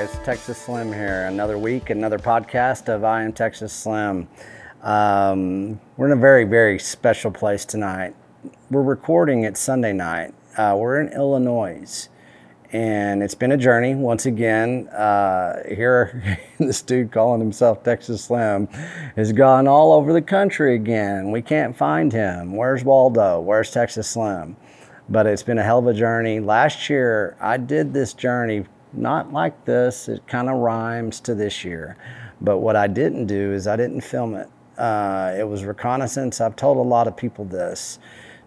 Guys, Texas Slim here. Another week, another podcast of I Am Texas Slim. Um, we're in a very, very special place tonight. We're recording it Sunday night. Uh, we're in Illinois, and it's been a journey once again. Uh, here, this dude calling himself Texas Slim has gone all over the country again. We can't find him. Where's Waldo? Where's Texas Slim? But it's been a hell of a journey. Last year, I did this journey not like this. It kind of rhymes to this year. But what I didn't do is I didn't film it. Uh, it was reconnaissance. I've told a lot of people this.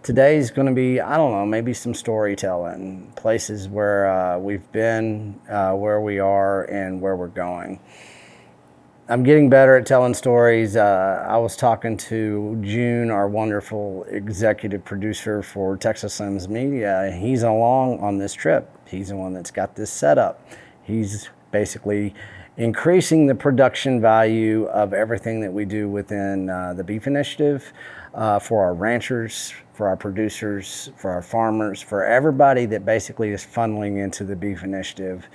Today's going to be, I don't know, maybe some storytelling, places where uh, we've been, uh, where we are, and where we're going. I'm getting better at telling stories. Uh, I was talking to June, our wonderful executive producer for Texas Slims Media. He's along on this trip. He's the one that's got this set up. He's basically increasing the production value of everything that we do within uh, the Beef Initiative uh, for our ranchers, for our producers, for our farmers, for everybody that basically is funneling into the Beef Initiative.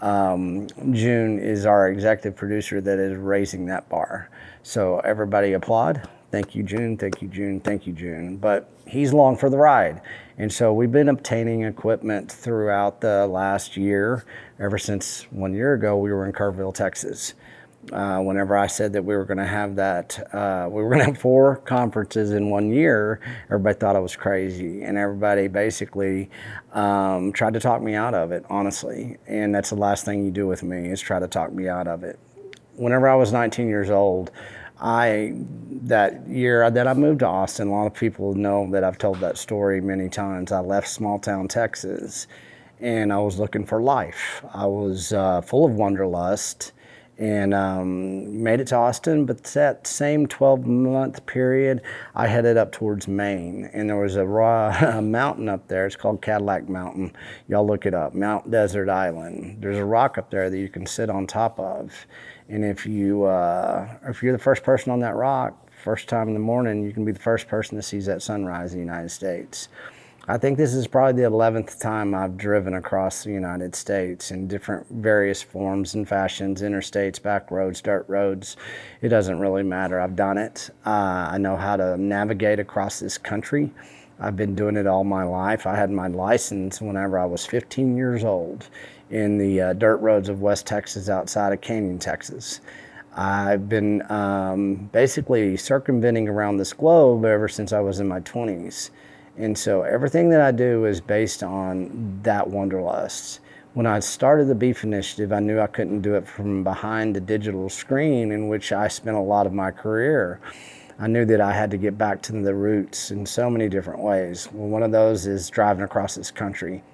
Um, June is our executive producer that is raising that bar. So everybody applaud. Thank you, June. Thank you, June. Thank you, June. But he's along for the ride. And so we've been obtaining equipment throughout the last year. Ever since one year ago, we were in Kerrville, Texas. Uh, whenever I said that we were going to have that, uh, we were going to have four conferences in one year, everybody thought I was crazy. And everybody basically um, tried to talk me out of it, honestly. And that's the last thing you do with me is try to talk me out of it. Whenever I was 19 years old, I that year that I moved to Austin, a lot of people know that I've told that story many times. I left small town Texas, and I was looking for life. I was uh, full of wanderlust, and um, made it to Austin. But that same 12 month period, I headed up towards Maine, and there was a, raw, a mountain up there. It's called Cadillac Mountain. Y'all look it up, Mount Desert Island. There's a rock up there that you can sit on top of and if you uh, if you're the first person on that rock, first time in the morning, you can be the first person that sees that sunrise in the United States. I think this is probably the 11th time I've driven across the United States in different various forms and fashions, interstates, back roads, dirt roads. It doesn't really matter. I've done it. Uh, I know how to navigate across this country. I've been doing it all my life. I had my license whenever I was 15 years old in the uh, dirt roads of West Texas outside of Canyon, Texas. I've been um, basically circumventing around this globe ever since I was in my 20s. And so everything that I do is based on that wanderlust. When I started the Beef Initiative, I knew I couldn't do it from behind the digital screen in which I spent a lot of my career. I knew that I had to get back to the roots in so many different ways. Well, one of those is driving across this country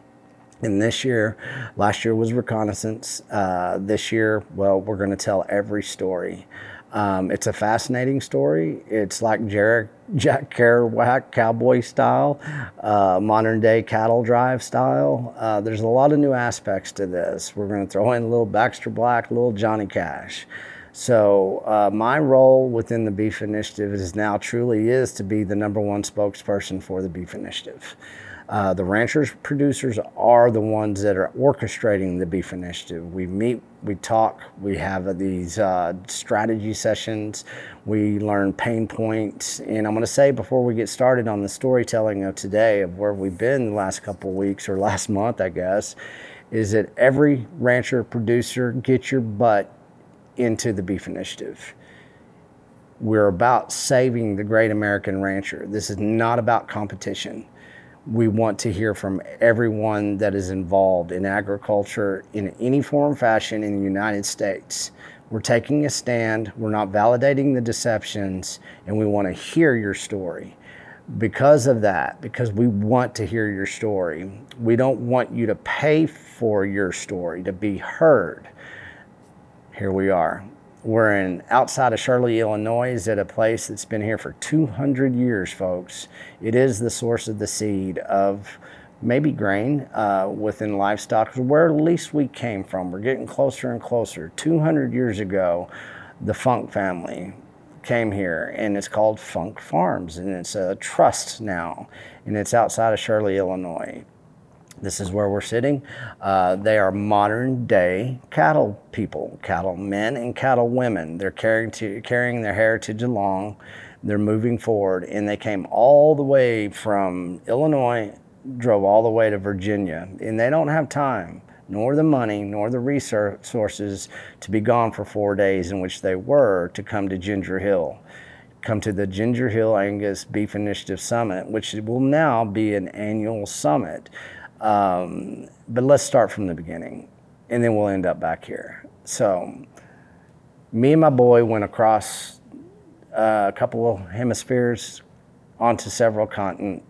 and this year, last year was reconnaissance. Uh, this year, well, we're going to tell every story. Um, it's a fascinating story. It's like Jack, Jack Kerouac cowboy style, uh, modern day cattle drive style. Uh, there's a lot of new aspects to this. We're going to throw in a little Baxter Black, a little Johnny Cash. So uh, my role within the Beef Initiative is now truly is to be the number one spokesperson for the Beef Initiative. Uh, the ranchers producers are the ones that are orchestrating the beef initiative. We meet, we talk, we have these uh, strategy sessions, we learn pain points. And I'm going to say before we get started on the storytelling of today, of where we've been the last couple weeks or last month, I guess, is that every rancher producer get your butt into the beef initiative. We're about saving the great American rancher. This is not about competition we want to hear from everyone that is involved in agriculture in any form fashion in the United States. We're taking a stand, we're not validating the deceptions, and we want to hear your story. Because of that, because we want to hear your story, we don't want you to pay for your story to be heard. Here we are. We're in outside of Shirley, Illinois, at a place that's been here for 200 years, folks. It is the source of the seed of maybe grain uh, within livestock, where at least we came from. We're getting closer and closer. 200 years ago, the Funk family came here, and it's called Funk Farms, and it's a trust now, and it's outside of Shirley, Illinois. This is where we're sitting. Uh, they are modern day cattle people, cattle men and cattle women. They're carrying, to, carrying their heritage along. They're moving forward, and they came all the way from Illinois, drove all the way to Virginia, and they don't have time nor the money, nor the resources to be gone for four days, in which they were to come to Ginger Hill. Come to the Ginger Hill Angus Beef Initiative Summit, which will now be an annual summit. Um, but let's start from the beginning, and then we'll end up back here. So, me and my boy went across uh, a couple of hemispheres onto several continents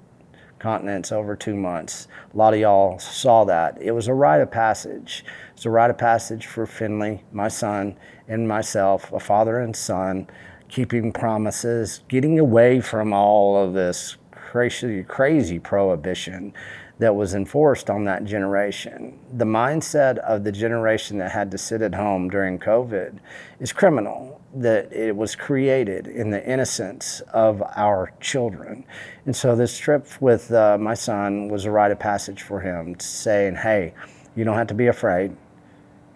continents over two months. A lot of y'all saw that. It was a rite of passage. It's a rite of passage for Finley, my son, and myself, a father and son, keeping promises, getting away from all of this crazy, crazy prohibition that was enforced on that generation. The mindset of the generation that had to sit at home during COVID is criminal that it was created in the innocence of our children. And so this trip with uh, my son was a rite of passage for him, saying, hey, you don't have to be afraid.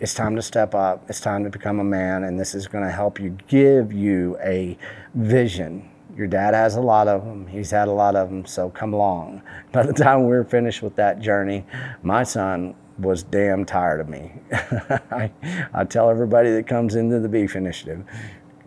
It's time to step up. It's time to become a man, and this is going to help you give you a vision. Your dad has a lot of them. He's had a lot of them, so come along. By the time we were finished with that journey, my son was damn tired of me. I, I tell everybody that comes into the beef initiative,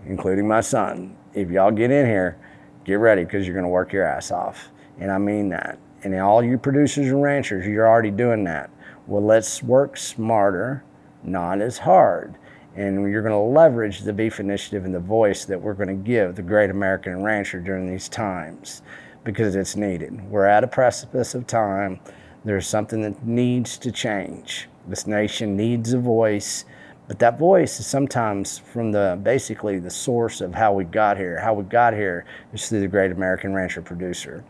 including my son, if y'all get in here, get ready because you're going to work your ass off. And I mean that. And all you producers and ranchers, you're already doing that. Well, let's work smarter, not as hard. And you're going to leverage the beef initiative and the voice that we're going to give the great American rancher during these times because it's needed. We're at a precipice of time there's something that needs to change. This nation needs a voice, but that voice is sometimes from the basically the source of how we got here. How we got here is through the great American rancher producer.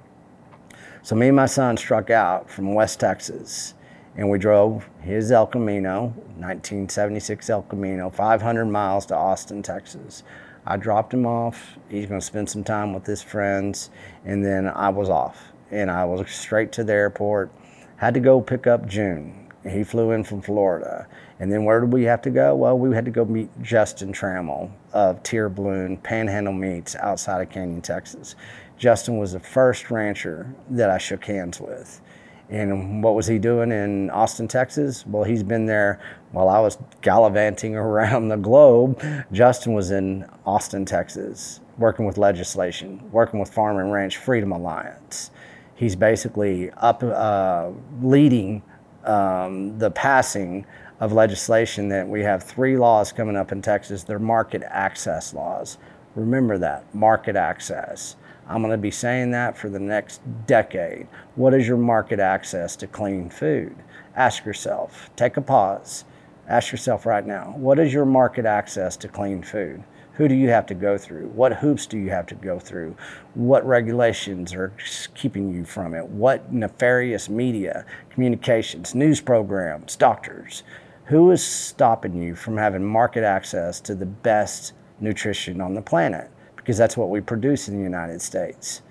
So me and my son struck out from West Texas and we drove his El Camino, 1976 El Camino, 500 miles to Austin, Texas. I dropped him off. He's going to spend some time with his friends, and then I was off. And I was straight to the airport had to go pick up June. He flew in from Florida. And then where did we have to go? Well, we had to go meet Justin Trammell of Tier Balloon Panhandle Meats outside of Canyon, Texas. Justin was the first rancher that I shook hands with. And what was he doing in Austin, Texas? Well, he's been there while I was gallivanting around the globe. Justin was in Austin, Texas, working with legislation, working with Farm and Ranch Freedom Alliance he's basically up uh, leading um, the passing of legislation that we have three laws coming up in Texas. They're market access laws. Remember that market access. I'm going to be saying that for the next decade. What is your market access to clean food? Ask yourself. Take a pause. Ask yourself right now. What is your market access to clean food? Who do you have to go through? What hoops do you have to go through? What regulations are keeping you from it? What nefarious media, communications, news programs, doctors? Who is stopping you from having market access to the best nutrition on the planet? Because that's what we produce in the United States.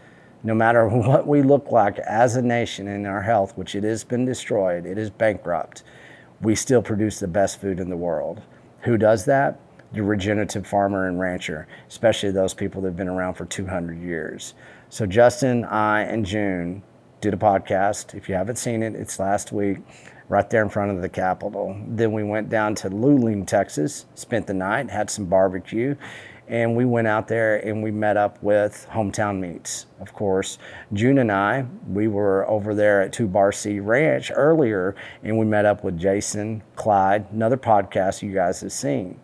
No matter what we look like as a nation in our health, which it has been destroyed, it is bankrupt, we still produce the best food in the world. Who does that? the regenerative farmer and rancher, especially those people that have been around for 200 years. So Justin, I, and June did a podcast. If you haven't seen it, it's last week, right there in front of the Capitol. Then we went down to Luling, Texas, spent the night, had some barbecue, and we went out there and we met up with Hometown Meats, of course. June and I, we were over there at Two Bar C Ranch earlier, and we met up with Jason Clyde, another podcast you guys have seen.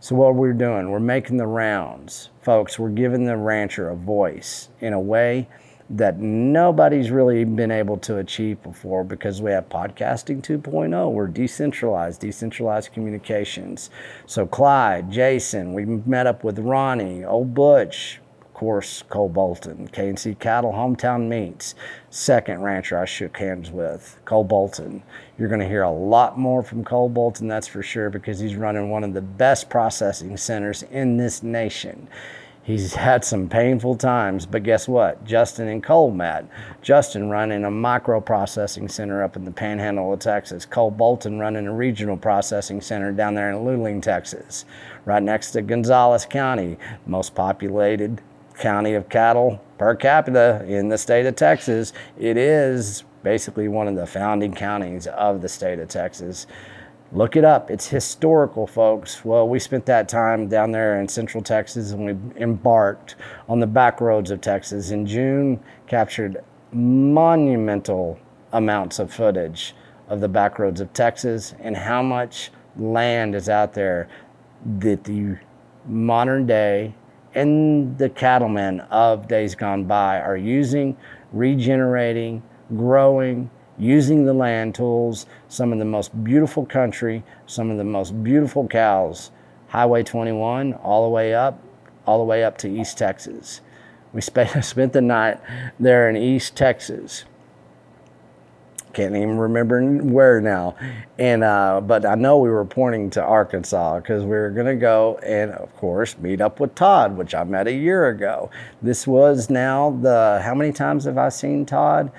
So, what we're doing, we're making the rounds. Folks, we're giving the rancher a voice in a way that nobody's really been able to achieve before because we have podcasting 2.0. We're decentralized, decentralized communications. So, Clyde, Jason, we met up with Ronnie, Old Butch, of course, Cole Bolton, K&C Cattle Hometown Meats, second rancher I shook hands with, Cole Bolton. You're going to hear a lot more from Cole Bolton, that's for sure, because he's running one of the best processing centers in this nation. He's had some painful times, but guess what? Justin and Cole met. Justin running a micro processing center up in the panhandle of Texas. Cole Bolton running a regional processing center down there in Luling, Texas, right next to Gonzales County, most populated county of cattle per capita in the state of Texas. It is basically one of the founding counties of the state of Texas. Look it up. It's historical, folks. Well, we spent that time down there in central Texas and we embarked on the back roads of Texas. In June, captured monumental amounts of footage of the back roads of Texas and how much land is out there that the modern day and the cattlemen of days gone by are using, regenerating, growing, using the land tools, some of the most beautiful country, some of the most beautiful cows, Highway 21 all the way up, all the way up to East Texas. We spent, spent the night there in East Texas. Can't even remember where now, and uh, but I know we were pointing to Arkansas because we were gonna go and of course meet up with Todd, which I met a year ago. This was now the how many times have I seen Todd?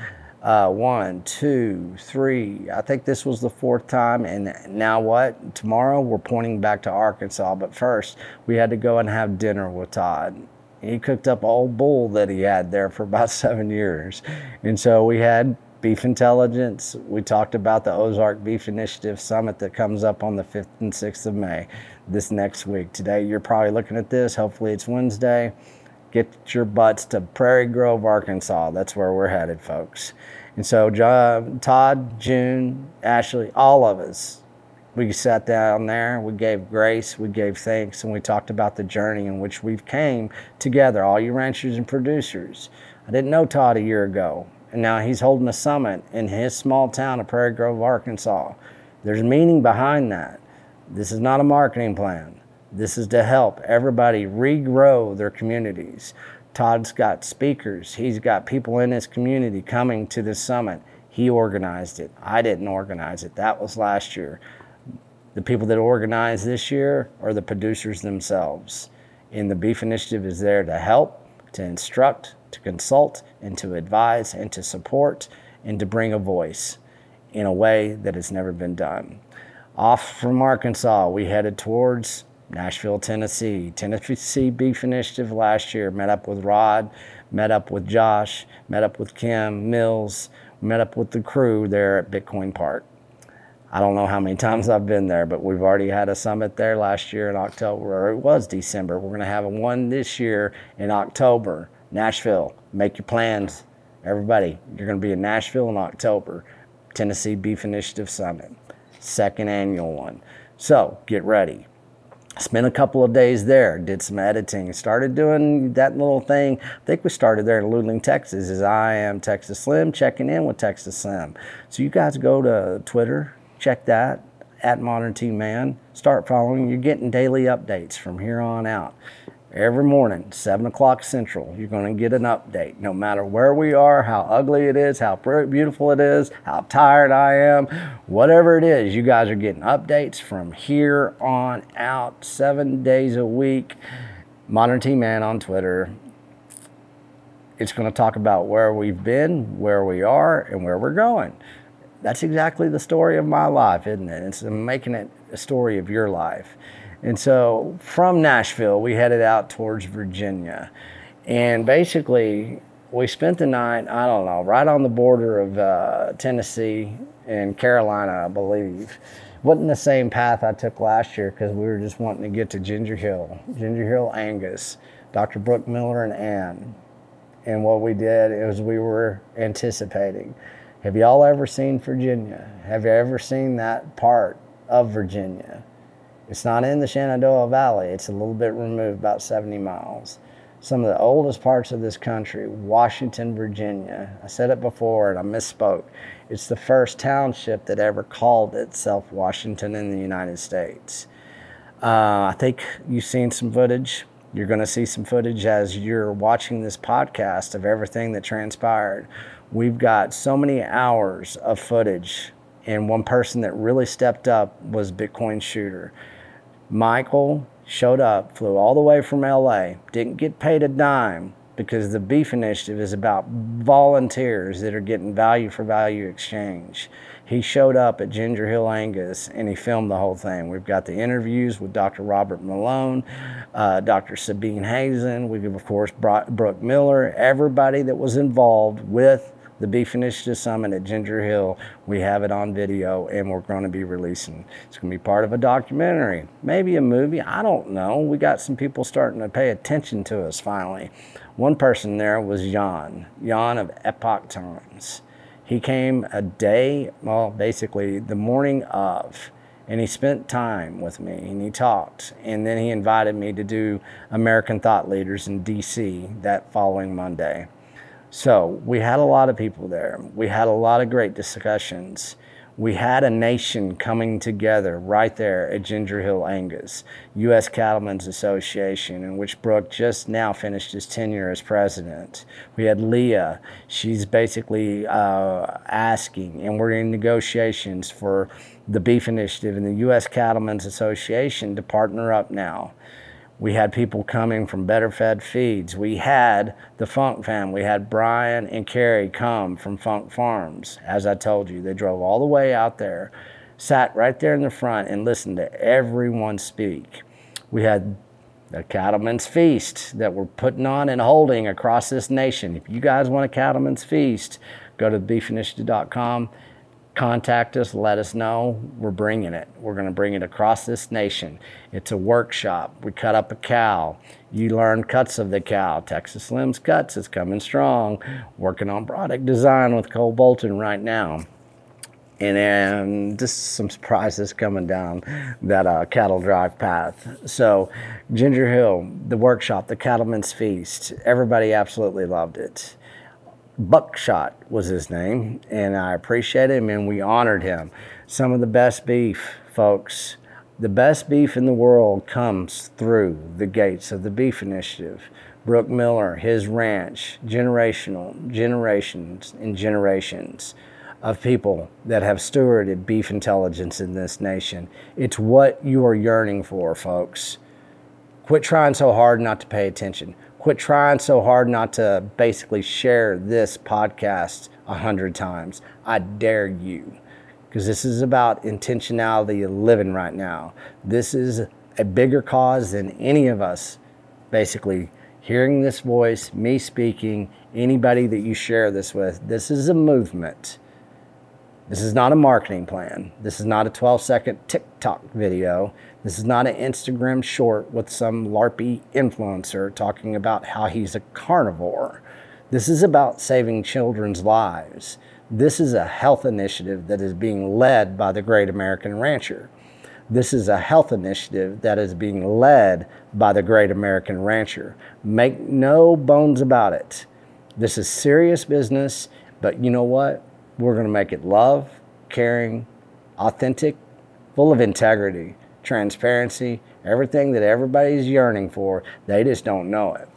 Uh, one, two, three. I think this was the fourth time. And now what? Tomorrow we're pointing back to Arkansas. But first, we had to go and have dinner with Todd. He cooked up old bull that he had there for about seven years. And so we had beef intelligence. We talked about the Ozark Beef Initiative Summit that comes up on the 5th and 6th of May this next week. Today, you're probably looking at this. Hopefully, it's Wednesday get your butts to Prairie Grove, Arkansas. That's where we're headed, folks. And so, John, Todd, June, Ashley, all of us, we sat down there, we gave grace, we gave thanks, and we talked about the journey in which we've came together, all you ranchers and producers. I didn't know Todd a year ago, and now he's holding a summit in his small town of Prairie Grove, Arkansas. There's meaning behind that. This is not a marketing plan. This is to help everybody regrow their communities. Todd's got speakers. He's got people in his community coming to this summit. He organized it. I didn't organize it. That was last year. The people that organized this year are the producers themselves. And the Beef Initiative is there to help, to instruct, to consult, and to advise, and to support, and to bring a voice in a way that has never been done. Off from Arkansas, we headed towards Nashville, Tennessee. Tennessee Beef Initiative last year met up with Rod, met up with Josh, met up with Kim Mills, met up with the crew there at Bitcoin Park. I don't know how many times I've been there, but we've already had a summit there last year in October, or it was December. We're going to have one this year in October. Nashville, make your plans. Everybody, you're going to be in Nashville in October. Tennessee Beef Initiative Summit, second annual one. So get ready spent a couple of days there did some editing started doing that little thing. I think we started there in luling texas as i am texas slim checking in with texas slim. So you guys go to twitter check that at Modern T Man start following you're getting daily updates from here on out every morning, 7 o'clock Central, you're going to get an update. No matter where we are, how ugly it is, how beautiful it is, how tired I am, whatever it is, you guys are getting updates from here on out, seven days a week. Modern T Man on Twitter. It's going to talk about where we've been, where we are, and where we're going. That's exactly the story of my life, isn't it? It's making it a story of your life. And so from Nashville, we headed out towards Virginia. And basically, we spent the night, I don't know, right on the border of uh, Tennessee and Carolina, I believe. Wasn't the same path I took last year because we were just wanting to get to Ginger Hill, Ginger Hill Angus, Dr. Brooke Miller, and Ann. And what we did is we were anticipating. Have y'all ever seen Virginia? Have you ever seen that part of Virginia? It's not in the Shenandoah Valley. It's a little bit removed, about 70 miles. Some of the oldest parts of this country, Washington, Virginia. I said it before and I misspoke. It's the first township that ever called itself Washington in the United States. Uh, I think you've seen some footage. You're going to see some footage as you're watching this podcast of everything that transpired. We've got so many hours of footage, and one person that really stepped up was Bitcoin Shooter Michael showed up, flew all the way from LA, didn't get paid a dime because the Beef Initiative is about volunteers that are getting value for value exchange. He showed up at Ginger Hill Angus and he filmed the whole thing. We've got the interviews with Dr. Robert Malone, uh, Dr. Sabine Hazan. We've, of course, brought Brooke Miller, everybody that was involved with the Beef Initiative Summit at Ginger Hill. We have it on video and we're going to be releasing. It's going to be part of a documentary, maybe a movie. I don't know. We got some people starting to pay attention to us finally. One person there was Jan, Jan of Epoch Times. He came a day, well, basically the morning of, and he spent time with me and he talked. And then he invited me to do American Thought Leaders in DC that following Monday. So we had a lot of people there. We had a lot of great discussions we had a nation coming together right there at Ginger Hill Angus, U.S. Cattlemen's Association, in which Brooke just now finished his tenure as president. We had Leah. She's basically uh, asking, and we're in negotiations for the Beef Initiative and the U.S. Cattlemen's Association to partner up now. We had people coming from Better Fed Feeds. We had the Funk fam. We had Brian and Carrie come from Funk Farms. As I told you, they drove all the way out there, sat right there in the front, and listened to everyone speak. We had the Cattleman's Feast that we're putting on and holding across this nation. If you guys want a Cattleman's Feast, go to beefinitiative.com contact us, let us know. We're bringing it. We're going to bring it across this nation. It's a workshop. We cut up a cow. You learn cuts of the cow. Texas Slim's Cuts is coming strong. Working on product design with Cole Bolton right now. And then just some surprises coming down that uh, cattle drive path. So, Ginger Hill, the workshop, the Cattleman's Feast, everybody absolutely loved it. Buckshot was his name, and I appreciate him and we honored him. Some of the best beef, folks. The best beef in the world comes through the gates of the Beef Initiative. Brooke Miller, his ranch, generational, generations and generations of people that have stewarded beef intelligence in this nation. It's what you are yearning for, folks. Quit trying so hard not to pay attention quit trying so hard not to basically share this podcast a hundred times. I dare you. Because this is about intentionality of living right now. This is a bigger cause than any of us basically hearing this voice, me speaking, anybody that you share this with. This is a movement. This is not a marketing plan. This is not a 12 second TikTok video. This is not an Instagram short with some LARPy influencer talking about how he's a carnivore. This is about saving children's lives. This is a health initiative that is being led by the Great American Rancher. This is a health initiative that is being led by the Great American Rancher. Make no bones about it. This is serious business, but you know what? We're going to make it love, caring, authentic, full of integrity transparency, everything that everybody's yearning for. They just don't know it.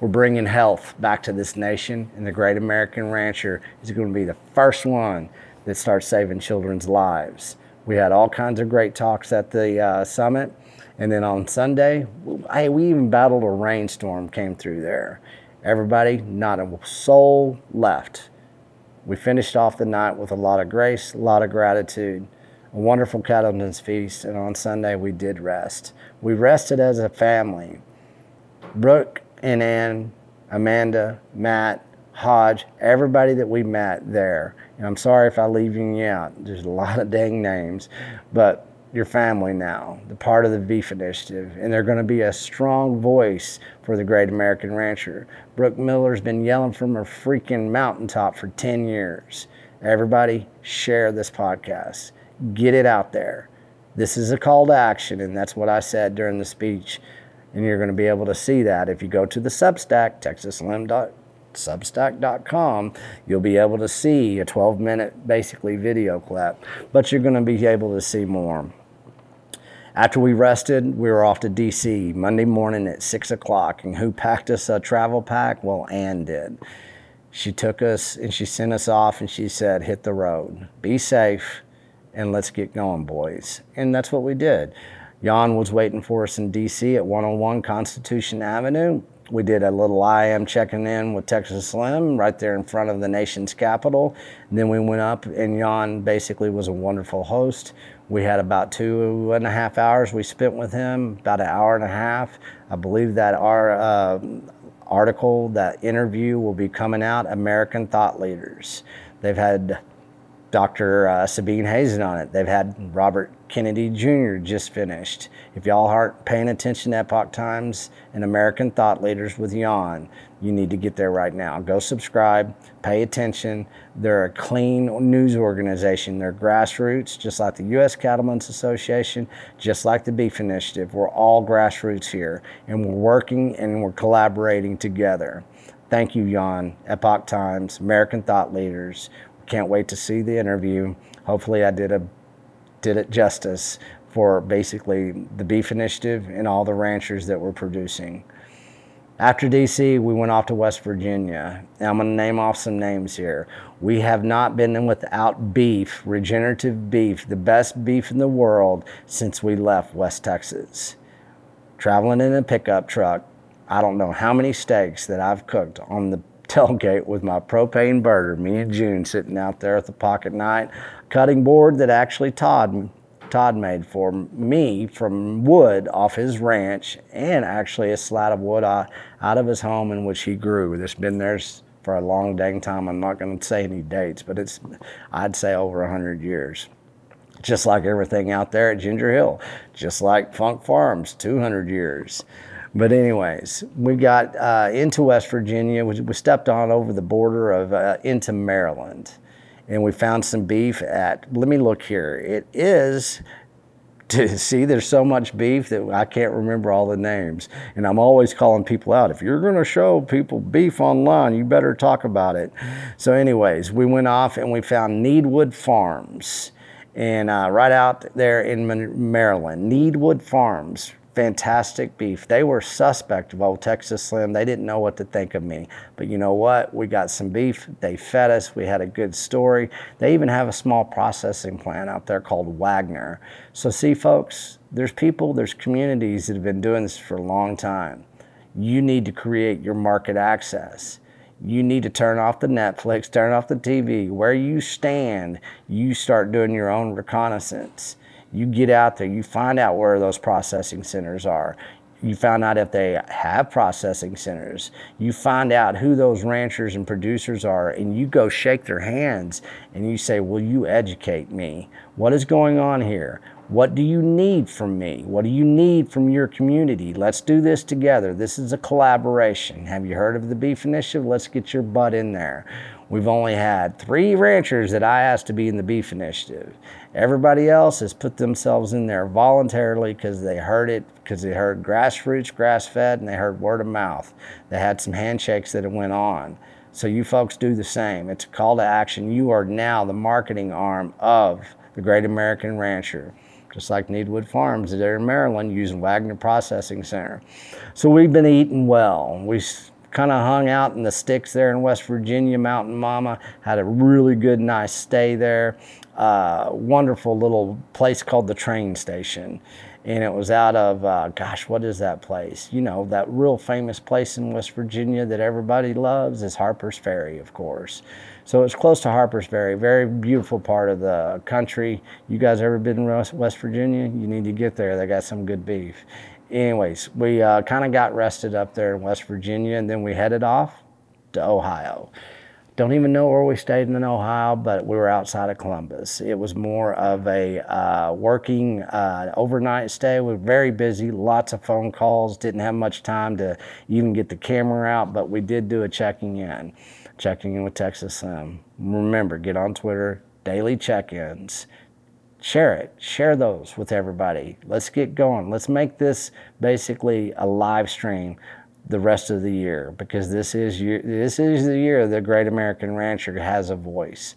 We're bringing health back to this nation, and the Great American Rancher is going to be the first one that starts saving children's lives. We had all kinds of great talks at the uh, summit. And then on Sunday, we even battled a rainstorm came through there. Everybody, not a soul left. We finished off the night with a lot of grace, a lot of gratitude a wonderful cattleman's feast, and on Sunday we did rest. We rested as a family. Brooke and Ann, Amanda, Matt, Hodge, everybody that we met there. And I'm sorry if I leave you out. There's a lot of dang names, but your family now, the part of the Beef Initiative, and they're going to be a strong voice for the Great American Rancher. Brooke Miller's been yelling from a freaking mountaintop for 10 years. Everybody, share this podcast get it out there. This is a call to action, and that's what I said during the speech. And you're going to be able to see that if you go to the Substack, texasslim.substack.com, you'll be able to see a 12 minute basically video clip, but you're going to be able to see more. After we rested, we were off to DC Monday morning at 6 o'clock. And who packed us a travel pack? Well, Ann did. She took us and she sent us off and she said, hit the road. Be safe and let's get going, boys. And that's what we did. Jan was waiting for us in DC at 101 Constitution Avenue. We did a little I am checking in with Texas Slim right there in front of the nation's capital. And then we went up, and Jan basically was a wonderful host. We had about two and a half hours we spent with him, about an hour and a half. I believe that our uh, article, that interview will be coming out American Thought Leaders. They've had Dr. Uh, Sabine Hazan on it. They've had Robert Kennedy Jr. just finished. If y'all aren't paying attention to Epoch Times and American Thought Leaders with Jan, you need to get there right now. Go subscribe, pay attention. They're a clean news organization. They're grassroots, just like the U.S. Cattlemen's Association, just like the Beef Initiative. We're all grassroots here, and we're working and we're collaborating together. Thank you, Jan. Epoch Times, American Thought Leaders. Can't wait to see the interview. Hopefully, I did a did it justice for basically the beef initiative and all the ranchers that we're producing. After DC, we went off to West Virginia. Now I'm going to name off some names here. We have not been without beef, regenerative beef, the best beef in the world since we left West Texas. Traveling in a pickup truck, I don't know how many steaks that I've cooked on the tailgate with my propane burner, me and June sitting out there at the pocket night, cutting board that actually Todd Todd made for me from wood off his ranch and actually a slat of wood out of his home in which he grew. It's been there for a long dang time. I'm not going to say any dates, but it's, I'd say over 100 years. Just like everything out there at Ginger Hill, just like Funk Farms, 200 years. But anyways, we got uh, into West Virginia. We, we, stepped on over the border of uh, into Maryland, and we found some beef at. Let me look here. It is. To see, there's so much beef that I can't remember all the names, and I'm always calling people out. If you're going to show people beef online, you better talk about it. So, anyways, we went off and we found Needwood Farms, and uh, right out there in Maryland, Needwood Farms fantastic beef. They were suspect of old Texas Slim. They didn't know what to think of me. But you know what? We got some beef. They fed us. We had a good story. They even have a small processing plant out there called Wagner. So, see, folks, there's people, there's communities that have been doing this for a long time. You need to create your market access. You need to turn off the Netflix, turn off the TV. Where you stand, you start doing your own reconnaissance you get out there, you find out where those processing centers are. You find out if they have processing centers. You find out who those ranchers and producers are, and you go shake their hands and you say, Will you educate me? What is going on here? What do you need from me? What do you need from your community? Let's do this together. This is a collaboration. Have you heard of the Beef Initiative? Let's get your butt in there. We've only had three ranchers that I asked to be in the Beef Initiative. Everybody else has put themselves in there voluntarily because they heard it, because they heard grassroots, grass fed, and they heard word of mouth. They had some handshakes that went on. So you folks do the same. It's a call to action. You are now the marketing arm of the Great American Rancher just like Needwood Farms there in Maryland using Wagner Processing Center. So we've been eating well. We kind of hung out in the sticks there in West Virginia, Mountain Mama, had a really good, nice stay there uh, wonderful little place called the train station. And it was out of, uh, gosh, what is that place? You know, that real famous place in West Virginia that everybody loves is Harper's Ferry, of course. So it's close to Harper's Ferry, very beautiful part of the country. You guys ever been in West Virginia? You need to get there. They got some good beef. Anyways, we uh, kind of got rested up there in West Virginia, and then we headed off to Ohio. Don't even know where we stayed in Ohio, but we were outside of Columbus. It was more of a uh, working uh, overnight stay. We were very busy, lots of phone calls, didn't have much time to even get the camera out, but we did do a checking in, checking in with Texas Slim. Remember, get on Twitter, daily check ins. Share it, share those with everybody. Let's get going. Let's make this basically a live stream the rest of the year because this is year, this is the year the great American rancher has a voice.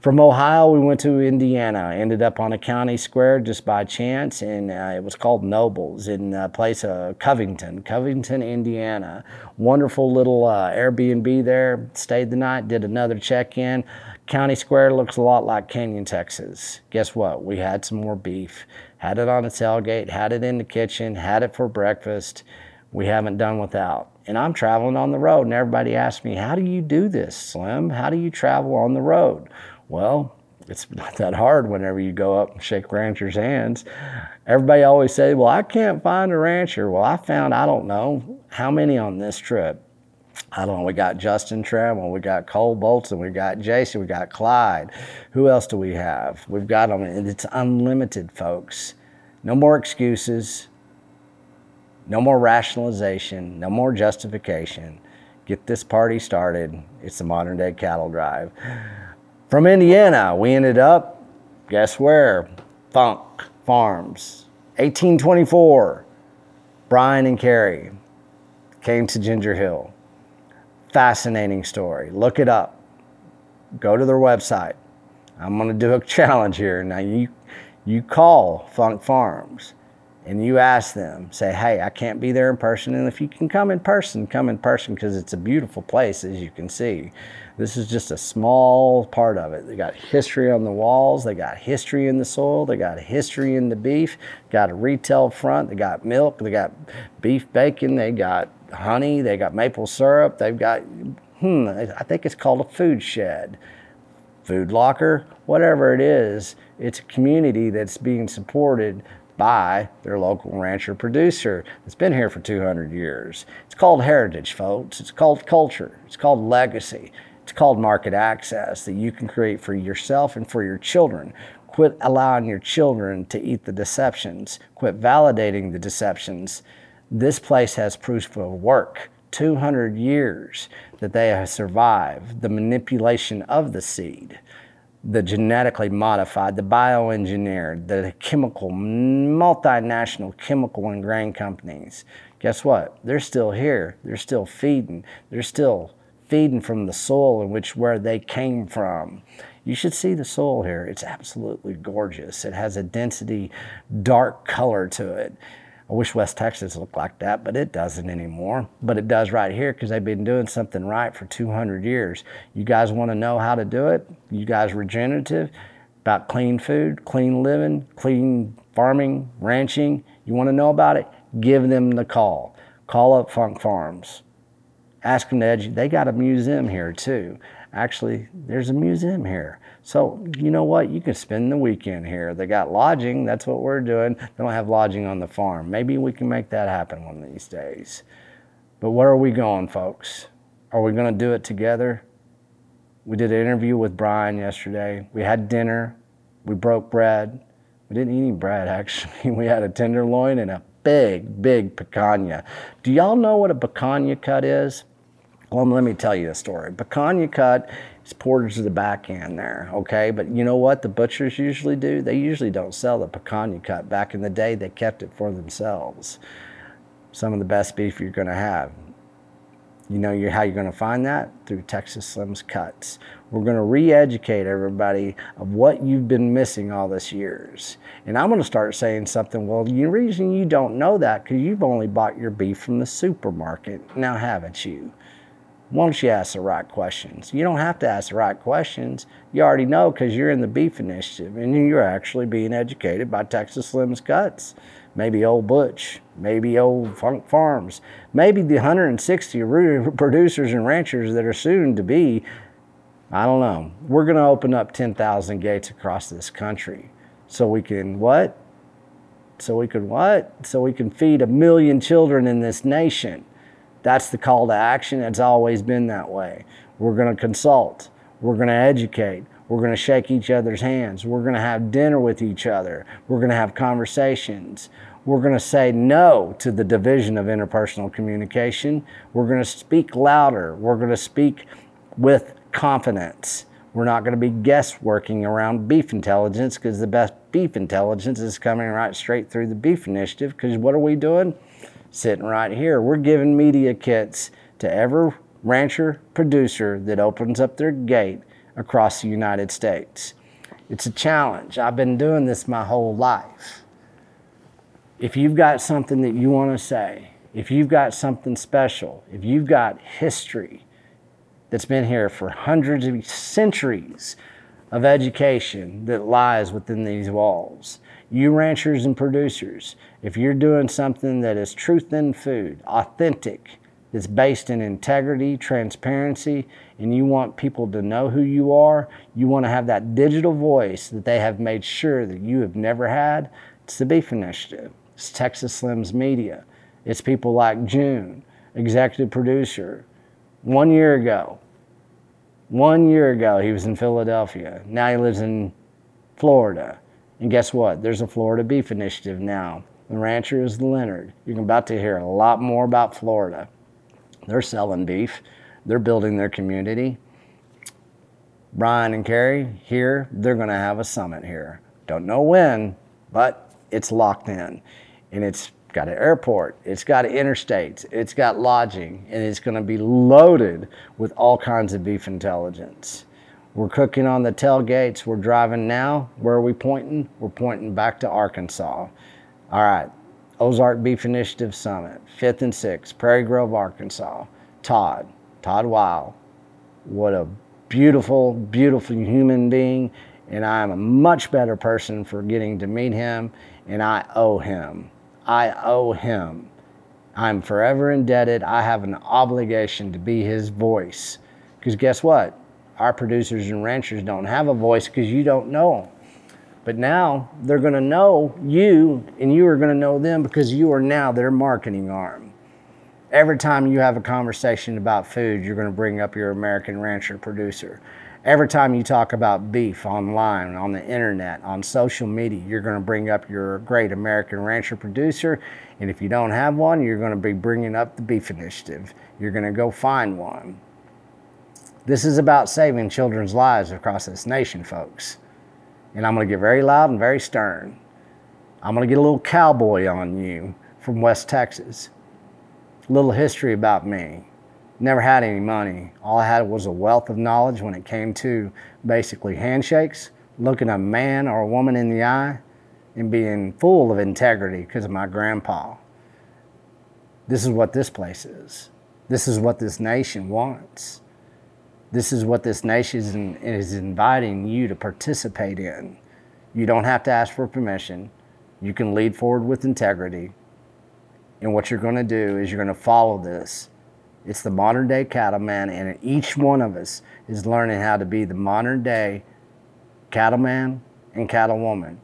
From Ohio, we went to Indiana. Ended up on a county square just by chance, and uh, it was called Nobles in a place of Covington, Covington, Indiana. Wonderful little uh, Airbnb there. Stayed the night, did another check in. County Square looks a lot like Canyon, Texas. Guess what? We had some more beef. Had it on the tailgate, had it in the kitchen, had it for breakfast. We haven't done without and I'm traveling on the road. And everybody asks me, How do you do this, Slim? How do you travel on the road? Well, it's not that hard whenever you go up and shake ranchers' hands. Everybody always say, Well, I can't find a rancher. Well, I found, I don't know, how many on this trip. I don't know. We got Justin Trammell, we got Cole Bolton, we got Jason, we got Clyde. Who else do we have? We've got them. and It's unlimited, folks. No more excuses. No more rationalization, no more justification. Get this party started. It's the modern day cattle drive. From Indiana, we ended up, guess where? Funk Farms. 1824, Brian and Carrie came to Ginger Hill. Fascinating story. Look it up. Go to their website. I'm going to do a challenge here. Now you you call Funk Farms and you ask them, say, hey, I can't be there in person. And if you can come in person, come in person because it's a beautiful place, as you can see. This is just a small part of it. They got history on the walls, they got history in the soil, they got history in the beef, got a retail front, they got milk, they got beef bacon, they got honey, they got maple syrup, they've got, hmm, I think it's called a food shed, food locker, whatever it is. It's a community that's being supported by their local rancher producer that's been here for 200 years. It's called heritage, folks. It's called culture. It's called legacy. It's called market access that you can create for yourself and for your children. Quit allowing your children to eat the deceptions. Quit validating the deceptions. This place has proof of work. 200 years that they have survived the manipulation of the seed the genetically modified, the bioengineered, the chemical, multinational chemical and grain companies. Guess what? They're still here. They're still feeding. They're still feeding from the soil in which where they came from. You should see the soil here. It's absolutely gorgeous. It has a density, dark color to it. I wish West Texas looked like that, but it doesn't anymore. But it does right here because they've been doing something right for 200 years. You guys want to know how to do it? You guys regenerative about clean food, clean living, clean farming, ranching. You want to know about it? Give them the call. Call up Funk Farms. Ask them to. They got a museum here too. Actually, there's a museum here. So, you know what? You can spend the weekend here. They got lodging. That's what we're doing. They don't have lodging on the farm. Maybe we can make that happen one of these days. But where are we going, folks? Are we going to do it together? We did an interview with Brian yesterday. We had dinner. We broke bread. We didn't eat any bread, actually. We had a tenderloin and a big, big picanha. Do y'all know what a picanha cut is? Well, let me tell you a story. Picanha cut is poured to the back end there, okay? But you know what the butchers usually do? They usually don't sell the picanha cut. Back in the day, they kept it for themselves. Some of the best beef you're going to have. You know how you're going to find that? Through Texas Slim's Cuts. We're going to re educate everybody of what you've been missing all this years. And I'm going to start saying something. Well, the reason you don't know that because you've only bought your beef from the supermarket. Now, haven't you? Once you ask the right questions. You don't have to ask the right questions. You already know because you're in the beef initiative and you're actually being educated by Texas Slim's Cuts. Maybe old Butch, maybe old Funk Farms, maybe the 160 producers and ranchers that are soon to be. I don't know. We're going to open up 10,000 gates across this country so we can what? So we can what? So we can feed a million children in this nation. That's the call to action. It's always been that way. We're going to consult. We're going to educate. We're going to shake each other's hands. We're going to have dinner with each other. We're going to have conversations. We're going to say no to the division of interpersonal communication. We're going to speak louder. We're going to speak with confidence. We're not going to be guessworking around beef intelligence because the best beef intelligence is coming right straight through the beef initiative. Because what are we doing? Sitting right here. We're giving media kits to every rancher producer that opens up their gate across the United States. It's a challenge. I've been doing this my whole life. If you've got something that you want to say, if you've got something special, if you've got history that's been here for hundreds of centuries of education that lies within these walls, you ranchers and producers, if you're doing something that is truth in food, authentic, that's based in integrity, transparency, and you want people to know who you are, you want to have that digital voice that they have made sure that you have never had, it's the Beef Initiative. It's Texas Slims Media. It's people like June, executive producer. One year ago, one year ago, he was in Philadelphia. Now he lives in Florida. And guess what? There's a Florida Beef Initiative now. The rancher is Leonard. You're about to hear a lot more about Florida. They're selling beef. They're building their community. Brian and Carrie here, they're going to have a summit here. Don't know when, but it's locked in. And it's got an airport, it's got interstates, it's got lodging, and it's going to be loaded with all kinds of beef intelligence. We're cooking on the tailgates. We're driving now. Where are we pointing? We're pointing back to Arkansas. All right, Ozark Beef Initiative Summit, 5th and 6th, Prairie Grove, Arkansas. Todd, Todd Wyell. What a beautiful, beautiful human being. And I am a much better person for getting to meet him, and I owe him. I owe him. I'm forever indebted. I have an obligation to be his voice. Because guess what? Our producers and ranchers don't have a voice because you don't know them. But now they're going to know you, and you are going to know them because you are now their marketing arm. Every time you have a conversation about food, you're going to bring up your American rancher producer. Every time you talk about beef online, on the internet, on social media, you're going to bring up your great American rancher producer. And if you don't have one, you're going to be bringing up the Beef Initiative. You're going to go find one. This is about saving children's lives across this nation, folks. And I'm going to get very loud and very stern. I'm going to get a little cowboy on you from West Texas. Little history about me. Never had any money. All I had was a wealth of knowledge when it came to basically handshakes, looking a man or a woman in the eye, and being full of integrity because of my grandpa. This is what this place is. This is what this nation wants. This is what this nation is inviting you to participate in. You don't have to ask for permission. You can lead forward with integrity. And what you're going to do is you're going to follow this. It's the modern day cattleman, and each one of us is learning how to be the modern day cattleman and cattlewoman.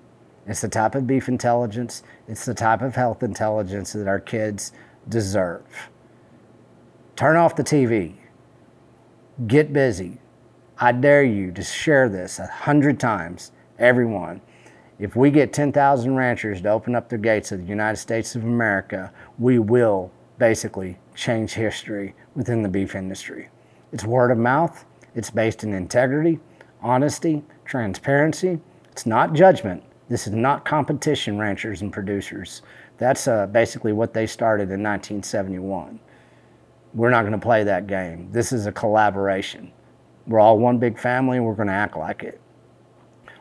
It's the type of beef intelligence, it's the type of health intelligence that our kids deserve. Turn off the TV. Get busy. I dare you to share this a hundred times, everyone. If we get 10,000 ranchers to open up the gates of the United States of America, we will basically change history within the beef industry. It's word of mouth, it's based in integrity, honesty, transparency. It's not judgment. This is not competition, ranchers and producers. That's uh, basically what they started in 1971. We're not going to play that game. This is a collaboration. We're all one big family and we're going to act like it.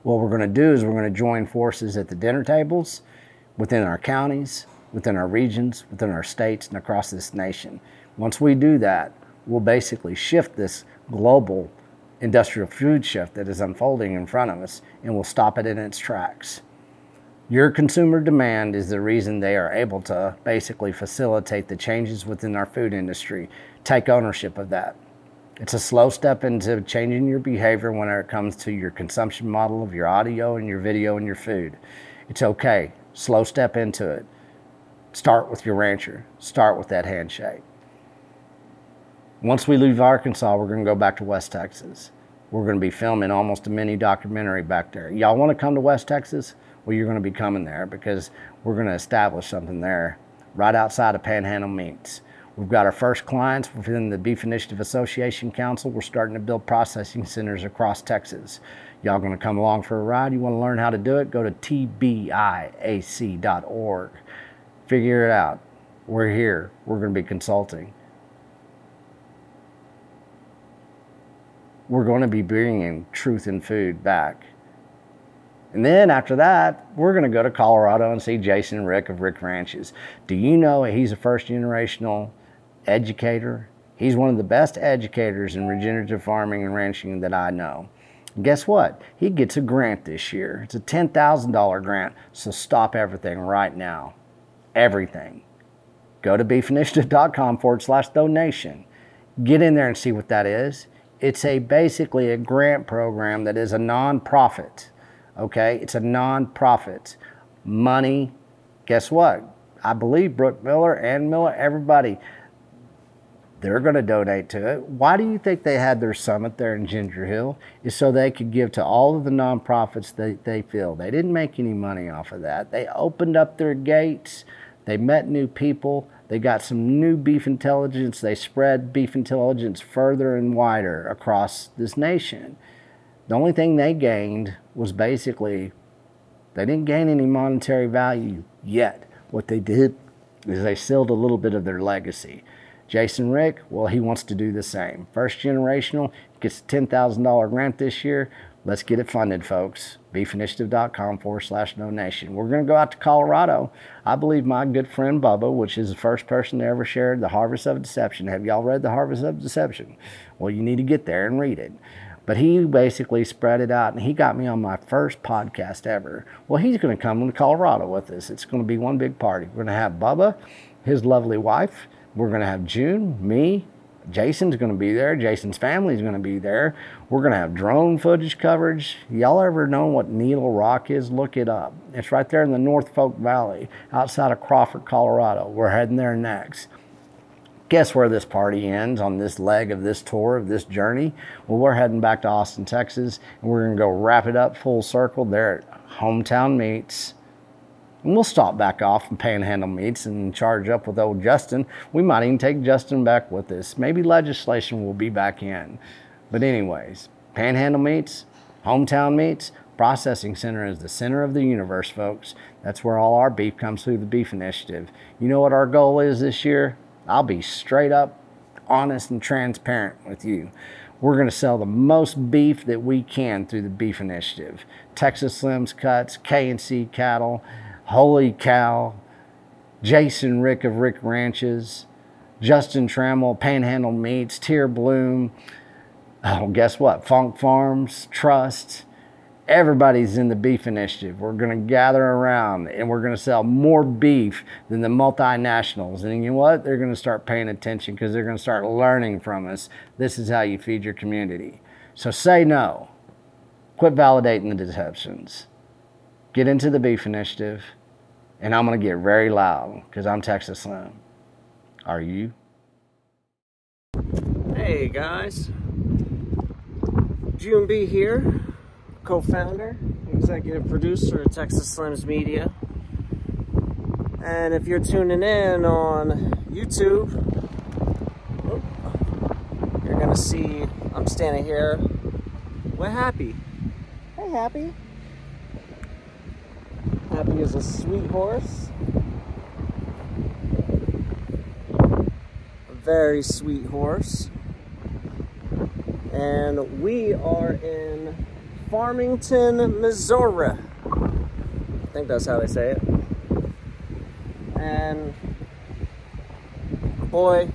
What we're going to do is we're going to join forces at the dinner tables within our counties, within our regions, within our states, and across this nation. Once we do that, we'll basically shift this global industrial food shift that is unfolding in front of us and we'll stop it in its tracks. Your consumer demand is the reason they are able to basically facilitate the changes within our food industry. Take ownership of that. It's a slow step into changing your behavior when it comes to your consumption model of your audio and your video and your food. It's okay. Slow step into it. Start with your rancher. Start with that handshake. Once we leave Arkansas, we're going to go back to West Texas. We're going to be filming almost a mini documentary back there. Y'all want to come to West Texas? Well, you're going to be coming there because we're going to establish something there right outside of Panhandle Meats. We've got our first clients within the Beef Initiative Association Council. We're starting to build processing centers across Texas. Y'all going to come along for a ride? You want to learn how to do it? Go to tbiac.org. Figure it out. We're here. We're going to be consulting. we're going to be bringing truth and food back. And then after that, we're going to go to Colorado and see Jason Wrich of Wrich Ranches. Do you know he's a first generational educator? He's one of the best educators in regenerative farming and ranching that I know. And guess what? He gets a grant this year. It's a $10,000 grant. So stop everything right now. Everything. Go to beefinitiative.com forward slash donation. Get in there and see what that is. It's a basically a grant program that is a nonprofit. Okay, it's a nonprofit. Money, guess what? I believe Brooke Miller and Miller, everybody, they're going to donate to it. Why do you think they had their summit there in Ginger Hill? Is so they could give to all of the nonprofits that they feel. They didn't make any money off of that. They opened up their gates. They met new people. They got some new beef intelligence. They spread beef intelligence further and wider across this nation. The only thing they gained was basically they didn't gain any monetary value yet. What they did is they sealed a little bit of their legacy. Jason Wrich, well, he wants to do the same. First generational gets a $10,000 grant this year. Let's get it funded, folks. Beefinitiative.com forward slash donation. We're going to go out to Colorado. I believe my good friend Bubba, which is the first person to ever share The Harvest of Deception. Have y'all read The Harvest of Deception? Well, you need to get there and read it. But he basically spread it out and he got me on my first podcast ever. Well, he's going to come to Colorado with us. It's going to be one big party. We're going to have Bubba, his lovely wife, we're going to have June, me, Jason's going to be there. Jason's family is going to be there. We're going to have drone footage coverage. Y'all ever know what Needle Rock is? Look it up. It's right there in the North Fork Valley outside of Crawford, Colorado. We're heading there next. Guess where this party ends on this leg of this tour, of this journey? Well, we're heading back to Austin, Texas, and we're going to go wrap it up full circle there at Hometown Meats and we'll stop back off and panhandle meats and charge up with old Justin. We might even take Justin back with us. Maybe legislation will be back in. But, anyways, panhandle meats, hometown meats, processing center is the center of the universe, folks. That's where all our beef comes through the Beef Initiative. You know what our goal is this year? I'll be straight up honest and transparent with you. We're going to sell the most beef that we can through the Beef Initiative. Texas Slims Cuts, K&C Cattle, Holy Cow, Jason Wrich of Wrich Ranches, Justin Trammell, Panhandle Meats, Tier Bloom. Oh, guess what? Funk Farms, Trust. Everybody's in the beef initiative. We're going to gather around and we're going to sell more beef than the multinationals. And you know what? They're going to start paying attention because they're going to start learning from us. This is how you feed your community. So say no. Quit validating the deceptions. Get into the beef initiative and I'm going to get very loud because I'm Texas Slim. Are you? Hey guys, June B here, co-founder, executive producer of Texas Slims Media. And if you're tuning in on YouTube, you're gonna see I'm standing here with Happy. Hey Happy. Happy is a sweet horse. A very sweet horse. And we are in Farmington, Missouri. I think that's how they say it. And boy,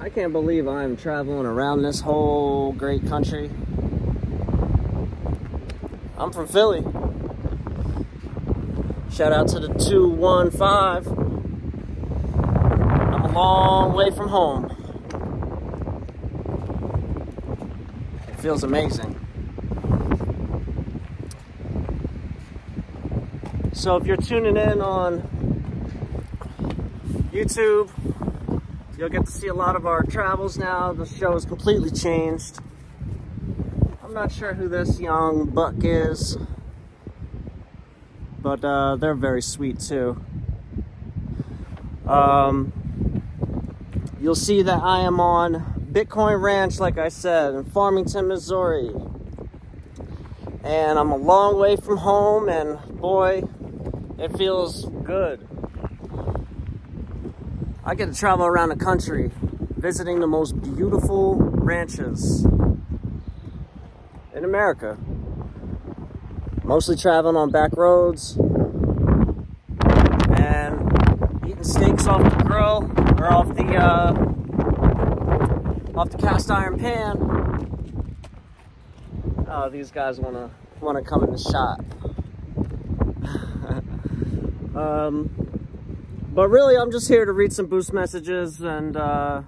I can't believe I'm traveling around this whole great country. I'm from Philly. Shout out to the 215. I'm a long way from home. It feels amazing. So if you're tuning in on YouTube, you'll get to see a lot of our travels now. The show has completely changed. I'm not sure who this young buck is but uh, they're very sweet too. Um, you'll see that I am on Bitcoin Ranch, like I said, in Farmington, Missouri. And I'm a long way from home, and boy, it feels good. I get to travel around the country visiting the most beautiful ranches in America. Mostly traveling on back roads and eating steaks off the grill or off the uh, off the cast iron pan. Oh, these guys wanna wanna come in the shop. Um, but really, I'm just here to read some boost messages and uh,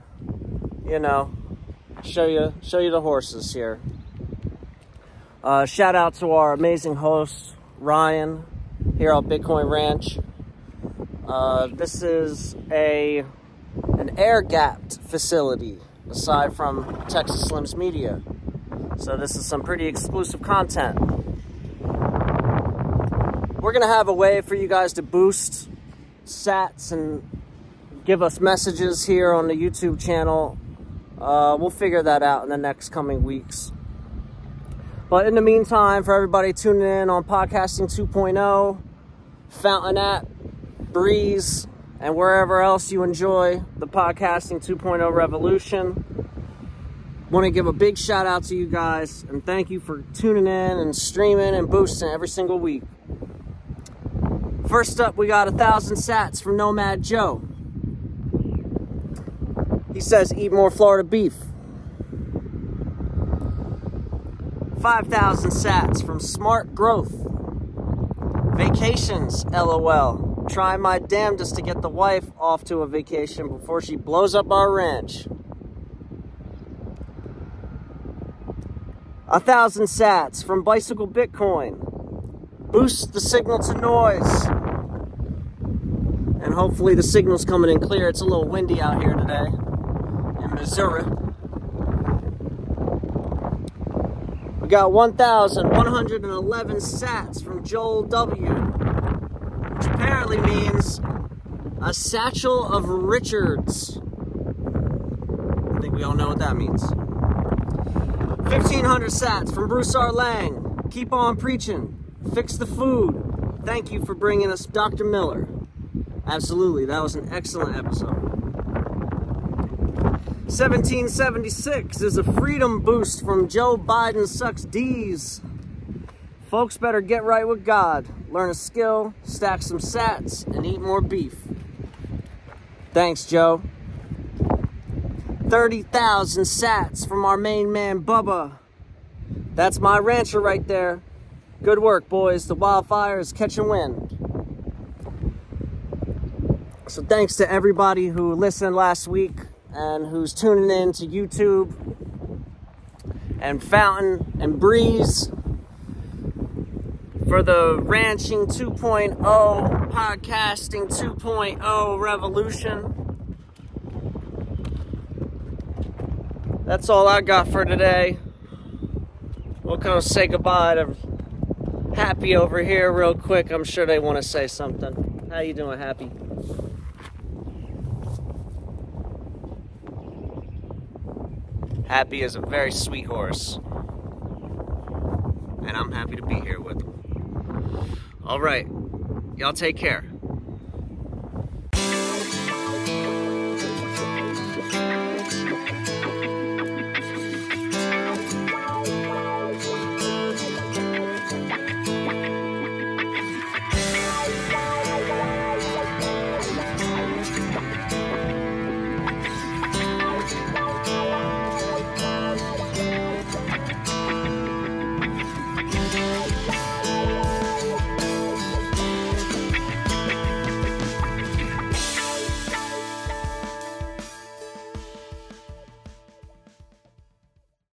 you know show you show you the horses here. Uh, shout out to our amazing host Ryan here at Bitcoin Ranch. Uh, this is a an air gapped facility aside from Texas Slims Media. So this is some pretty exclusive content. We're gonna have a way for you guys to boost sats and give us messages here on the YouTube channel. Uh, we'll figure that out in the next coming weeks. But in the meantime, for everybody tuning in on Podcasting 2.0, Fountain app, Breeze, and wherever else you enjoy the Podcasting 2.0 revolution, want to give a big shout out to you guys and thank you for tuning in and streaming and boosting every single week. First up, we got a thousand sats from Nomad Joe. He says, eat more Florida beef. 5,000 sats from Smart Growth. Vacations, lol. Try my damnedest to get the wife off to a vacation before she blows up our ranch. A thousand sats from Bicycle Bitcoin. Boost the signal to noise. Hopefully the signal's coming in clear. It's a little windy out here today in Missouri. We got 1,111 sats from Joel W., which apparently means a satchel of Richards. I think we all know what that means. 1,500 sats from Bruce R. Lang. Keep on preaching. Fix the food. Thank you for bringing us Dr. Miller. Absolutely, that was an excellent episode. 1776 is a freedom boost from Joe Biden sucks D's. Folks better get right with God, learn a skill, stack some sats, and eat more beef. Thanks, Joe. 30,000 sats from our main man, Bubba. That's my rancher right there. Good work, boys. The wildfire is catching wind. So, thanks to everybody who listened last week and who's tuning in to YouTube and Fountain and Breeze for the Ranching 2.0, Podcasting 2.0 revolution. That's all I got for today. We'll kind of say goodbye to Happy over here real quick. I'm sure they want to say something. How you doing, Happy? Happy is a very sweet horse. And I'm happy to be here with him. All right. Y'all take care.